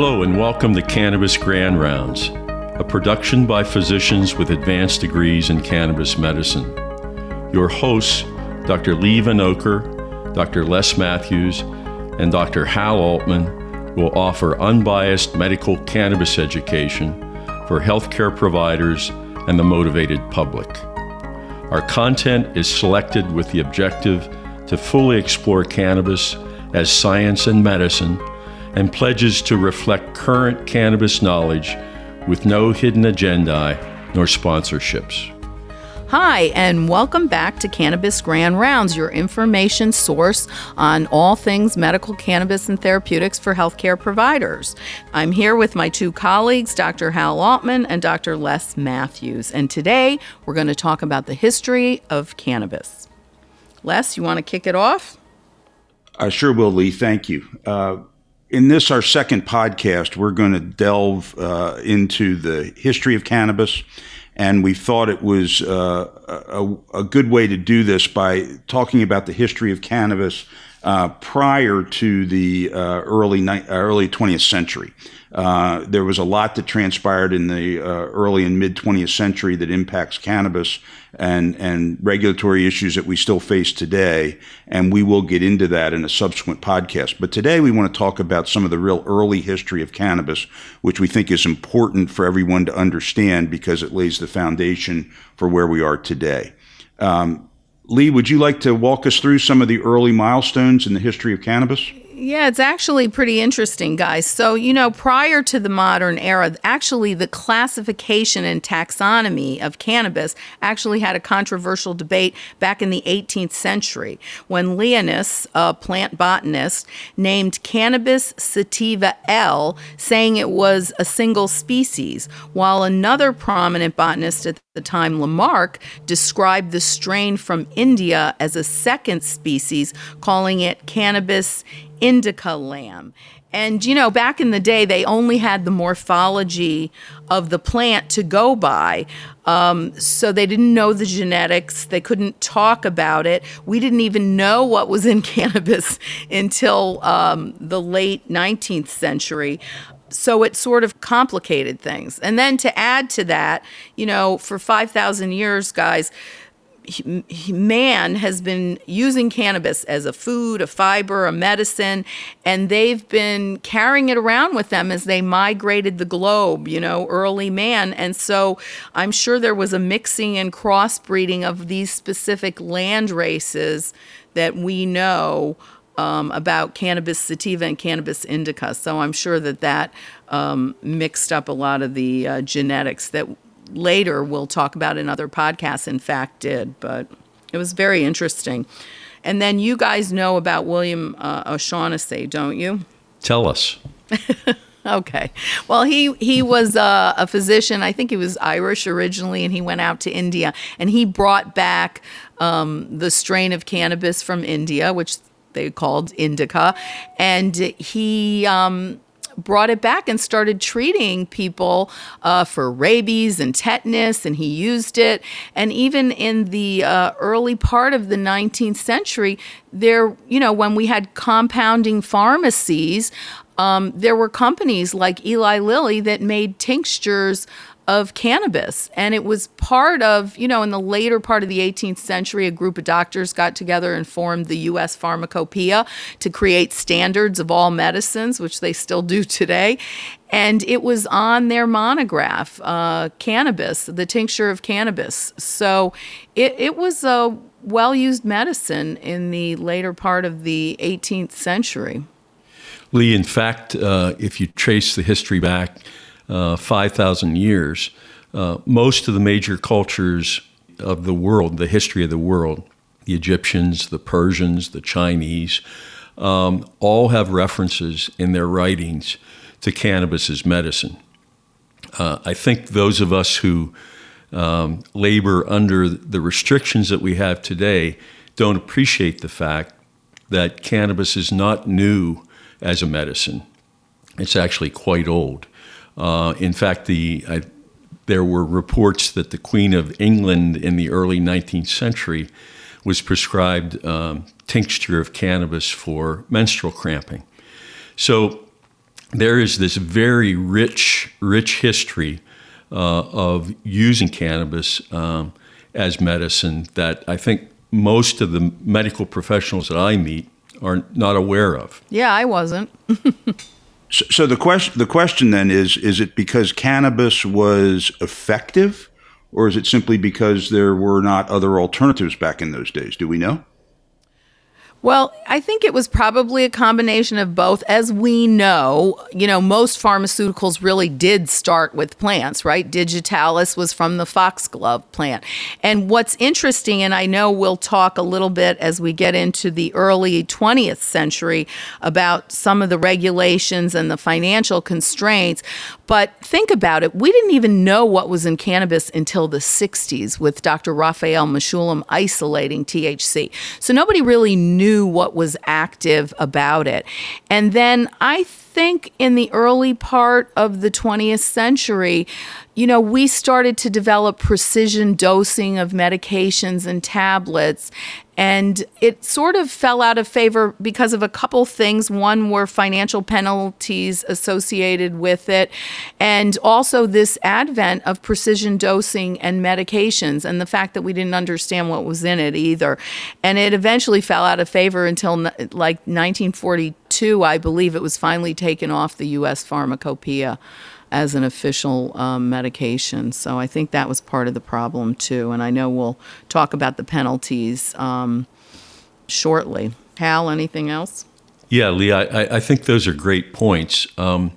Hello, and welcome to Cannabis Grand Rounds, a production by physicians with advanced degrees in cannabis medicine. Your hosts, Dr. Lee Vinocur, Dr. Les Matthews, and Dr. Hal Altman, will offer unbiased medical cannabis education for healthcare providers and the motivated public. Our content is selected with the objective to fully explore cannabis as science and medicine and pledges to reflect current cannabis knowledge with no hidden agenda nor sponsorships. Hi, and welcome back to Cannabis Grand Rounds, your information source on all things medical cannabis and therapeutics for healthcare providers. I'm here with my two colleagues, Dr. Hal Altman and Dr. Les Matthews, and today we're going to talk about the history of cannabis. Les, you want to kick it off? I sure will, Lee. Thank you. Uh, in this, our second podcast, we're going to delve uh, into the history of cannabis. And we thought it was uh, a, a, good way to do this by talking about the history of cannabis uh, prior to the uh, early ni- early 20th century. Uh, there was a lot that transpired in the uh, early and mid 20th century that impacts cannabis and, and regulatory issues that we still face today. And we will get into that in a subsequent podcast. But today we want to talk about some of the real early history of cannabis, which we think is important for everyone to understand because it lays the foundation for where we are today. Um, Lee, would you like to walk us through some of the early milestones in the history of cannabis? Yeah, it's actually pretty interesting, guys. So, you know, prior to the modern era, actually the classification and taxonomy of cannabis actually had a controversial debate back in the 18th century when Linnaeus, a plant botanist, named cannabis sativa L, saying it was a single species, while another prominent botanist at the time, Lamarck, described the strain from India as a second species, calling it cannabis indica lamb. And, you know, back in the day, they only had the morphology of the plant to go by. Um, so they didn't know the genetics. They couldn't talk about it. We didn't even know what was in cannabis until um, the late 19th century. So it sort of complicated things. And then to add to that, you know, for 5,000 years, guys, man has been using cannabis as a food, a fiber, a medicine, and they've been carrying it around with them as they migrated the globe, you know, early man. And so I'm sure there was a mixing and crossbreeding of these specific land races that we know. Um, about cannabis sativa and cannabis indica. So I'm sure that that um, mixed up a lot of the uh, genetics that later we'll talk about in other podcasts, in fact, did. But it was very interesting. And then you guys know about William uh, O'Shaughnessy, don't you? Tell us. okay. Well, he he was uh, a physician. I think he was Irish originally, and he went out to India and he brought back um, the strain of cannabis from India, which they called indica, and he. Um, brought it back and started treating people uh, for rabies and tetanus, and he used it. And even in the uh, early part of the 19th century, there, you know, when we had compounding pharmacies, um, there were companies like Eli Lilly that made tinctures of cannabis. And it was part of, you know, in the later part of the 18th century, a group of doctors got together and formed the U.S. Pharmacopoeia to create standards of all medicines, which they still do today. And it was on their monograph, uh, cannabis, the tincture of cannabis. So it, it was a well used medicine in the later part of the 18th century. Lee, in fact, uh, if you trace the history back, uh, 5,000 years, uh, most of the major cultures of the world, the history of the world, the Egyptians, the Persians, the Chinese, um, all have references in their writings to cannabis as medicine. Uh, I think those of us who um, labor under the restrictions that we have today don't appreciate the fact that cannabis is not new as a medicine. It's actually quite old. Uh, in fact, the I, there were reports that the Queen of England in the early 19th century was prescribed um, tincture of cannabis for menstrual cramping. So there is this very rich, rich history uh, of using cannabis um, as medicine that I think most of the medical professionals that I meet are not aware of. Yeah, I wasn't. so, so the question the question then is is it because cannabis was effective or is it simply because there were not other alternatives back in those days? Do we know? Well, I think it was probably a combination of both. As we know, you know, most pharmaceuticals really did start with plants, right? Digitalis was from the foxglove plant. And what's interesting, and I know we'll talk a little bit as we get into the early 20th century about some of the regulations and the financial constraints, but think about it. We didn't even know what was in cannabis until the 60s with Dr. Raphael Mechoulam isolating THC. So nobody really knew what was active about it. And then I think in the early part of the 20th century, you know, we started to develop precision dosing of medications and tablets. And it sort of fell out of favor because of a couple things. One were financial penalties associated with it, and also this advent of precision dosing and medications, and the fact that we didn't understand what was in it either. And it eventually fell out of favor until like 1942, I believe it was finally taken off the U.S. pharmacopoeia as an official um, medication. So I think that was part of the problem too. And I know we'll talk about the penalties um, shortly. Hal, anything else? Yeah, Lee, I, I think those are great points. Um,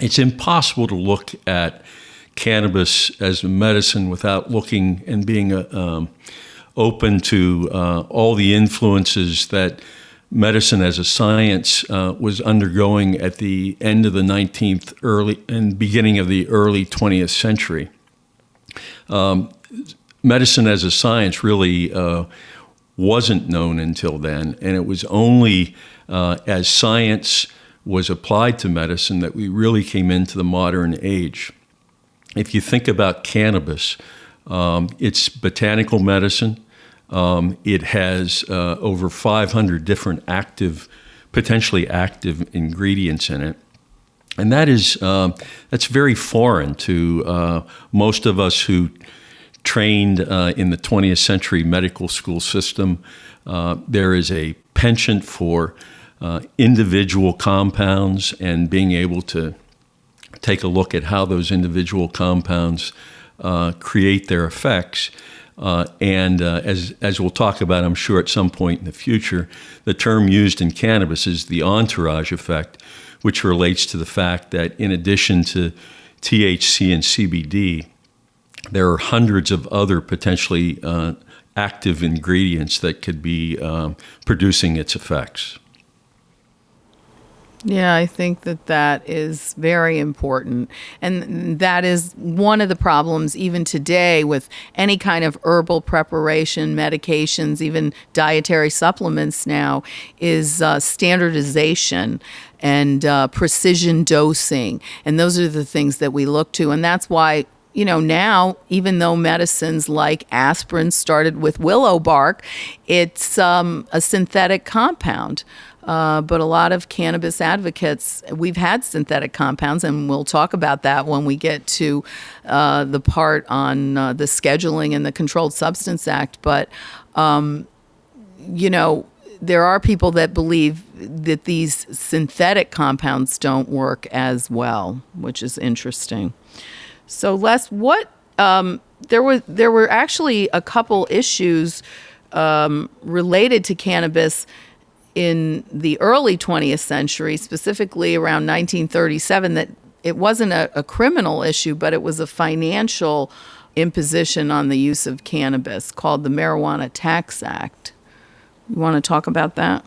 it's impossible to look at cannabis as a medicine without looking and being a, uh, um, open to uh, all the influences that medicine as a science uh, was undergoing at the end of the 19th early and beginning of the early 20th century. Um, medicine as a science really uh, wasn't known until then, and it was only uh, as science was applied to medicine that we really came into the modern age. If you think about cannabis, um, it's botanical medicine. Um, it has uh, over 500 different active, potentially active ingredients in it. And that is uh, that's very foreign to uh, most of us who trained uh, in the 20th century medical school system. Uh, there is a penchant for uh, individual compounds and being able to take a look at how those individual compounds create their effects. Uh, and uh, as, as we'll talk about, I'm sure at some point in the future, the term used in cannabis is the entourage effect, which relates to the fact that in addition to THC and CBD, there are hundreds of other potentially uh, active ingredients that could be um, producing its effects. Yeah, I think that that is very important. And that is one of the problems, even today, with any kind of herbal preparation, medications, even dietary supplements now, is uh, standardization and uh, precision dosing. And those are the things that we look to. And that's why you know, now, even though medicines like aspirin started with willow bark, it's um, a synthetic compound. Uh, but a lot of cannabis advocates, we've had synthetic compounds, and we'll talk about that when we get to uh, the part on uh, the scheduling and the Controlled Substance Act. But, um, you know, there are people that believe that these synthetic compounds don't work as well, which is interesting. So, Les, what um, there was there were actually a couple issues um, related to cannabis in the early 20th century, specifically around 1937, that it wasn't a, a criminal issue, but it was a financial imposition on the use of cannabis called the Marijuana Tax Act. You want to talk about that?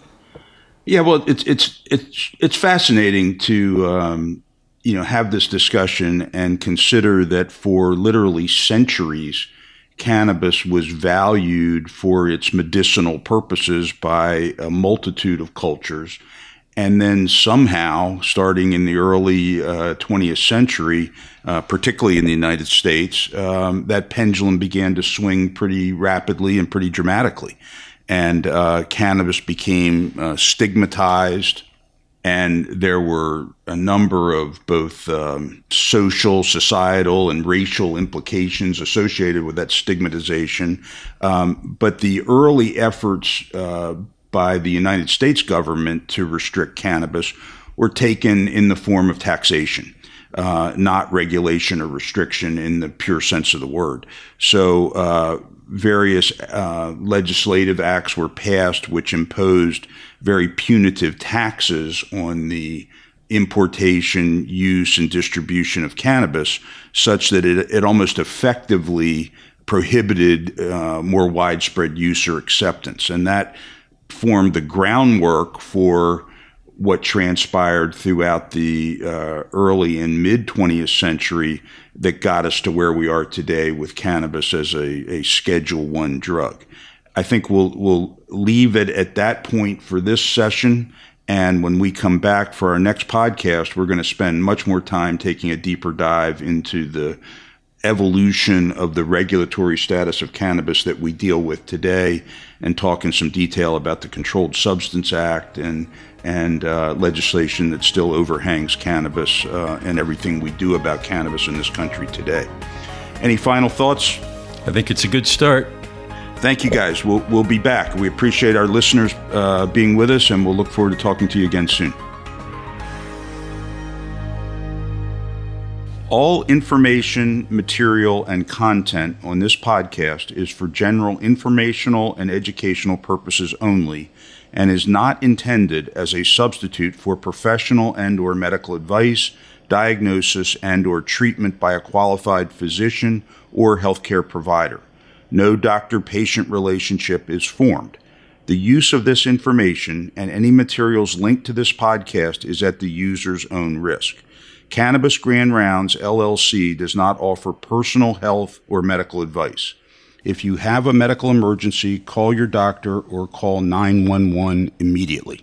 Yeah, well, it's it's it's it's fascinating to um, you know have this discussion and consider that for literally centuries cannabis was valued for its medicinal purposes by a multitude of cultures. And then somehow, starting in the early uh, 20th century, uh, particularly in the United States, um, that pendulum began to swing pretty rapidly and pretty dramatically. And uh, cannabis became uh, stigmatized and there were a number of both um, social, societal, and racial implications associated with that stigmatization. Um, but the early efforts uh, by the United States government to restrict cannabis were taken in the form of taxation. Uh, not regulation or restriction in the pure sense of the word. So, uh, various uh, legislative acts were passed which imposed very punitive taxes on the importation, use, and distribution of cannabis, such that it, it almost effectively prohibited uh, more widespread use or acceptance. And that formed the groundwork for what transpired throughout the uh, early and mid 20th century that got us to where we are today with cannabis as a, a Schedule One drug. I think we'll we'll leave it at that point for this session. And when we come back for our next podcast, we're going to spend much more time taking a deeper dive into the evolution of the regulatory status of cannabis that we deal with today and talk in some detail about the Controlled Substance Act and and uh, legislation that still overhangs cannabis uh, and everything we do about cannabis in this country today. Any final thoughts? I think it's a good start. Thank you, guys. We'll, we'll be back. We appreciate our listeners uh, being with us, and we'll look forward to talking to you again soon. All information, material, and content on this podcast is for general informational and educational purposes only and is not intended as a substitute for professional and or medical advice, diagnosis and or treatment by a qualified physician or healthcare provider. No doctor-patient relationship is formed. The use of this information and any materials linked to this podcast is at the user's own risk. Cannabis Grand Rounds LLC does not offer personal health or medical advice. If you have a medical emergency, call your doctor or call 911 immediately.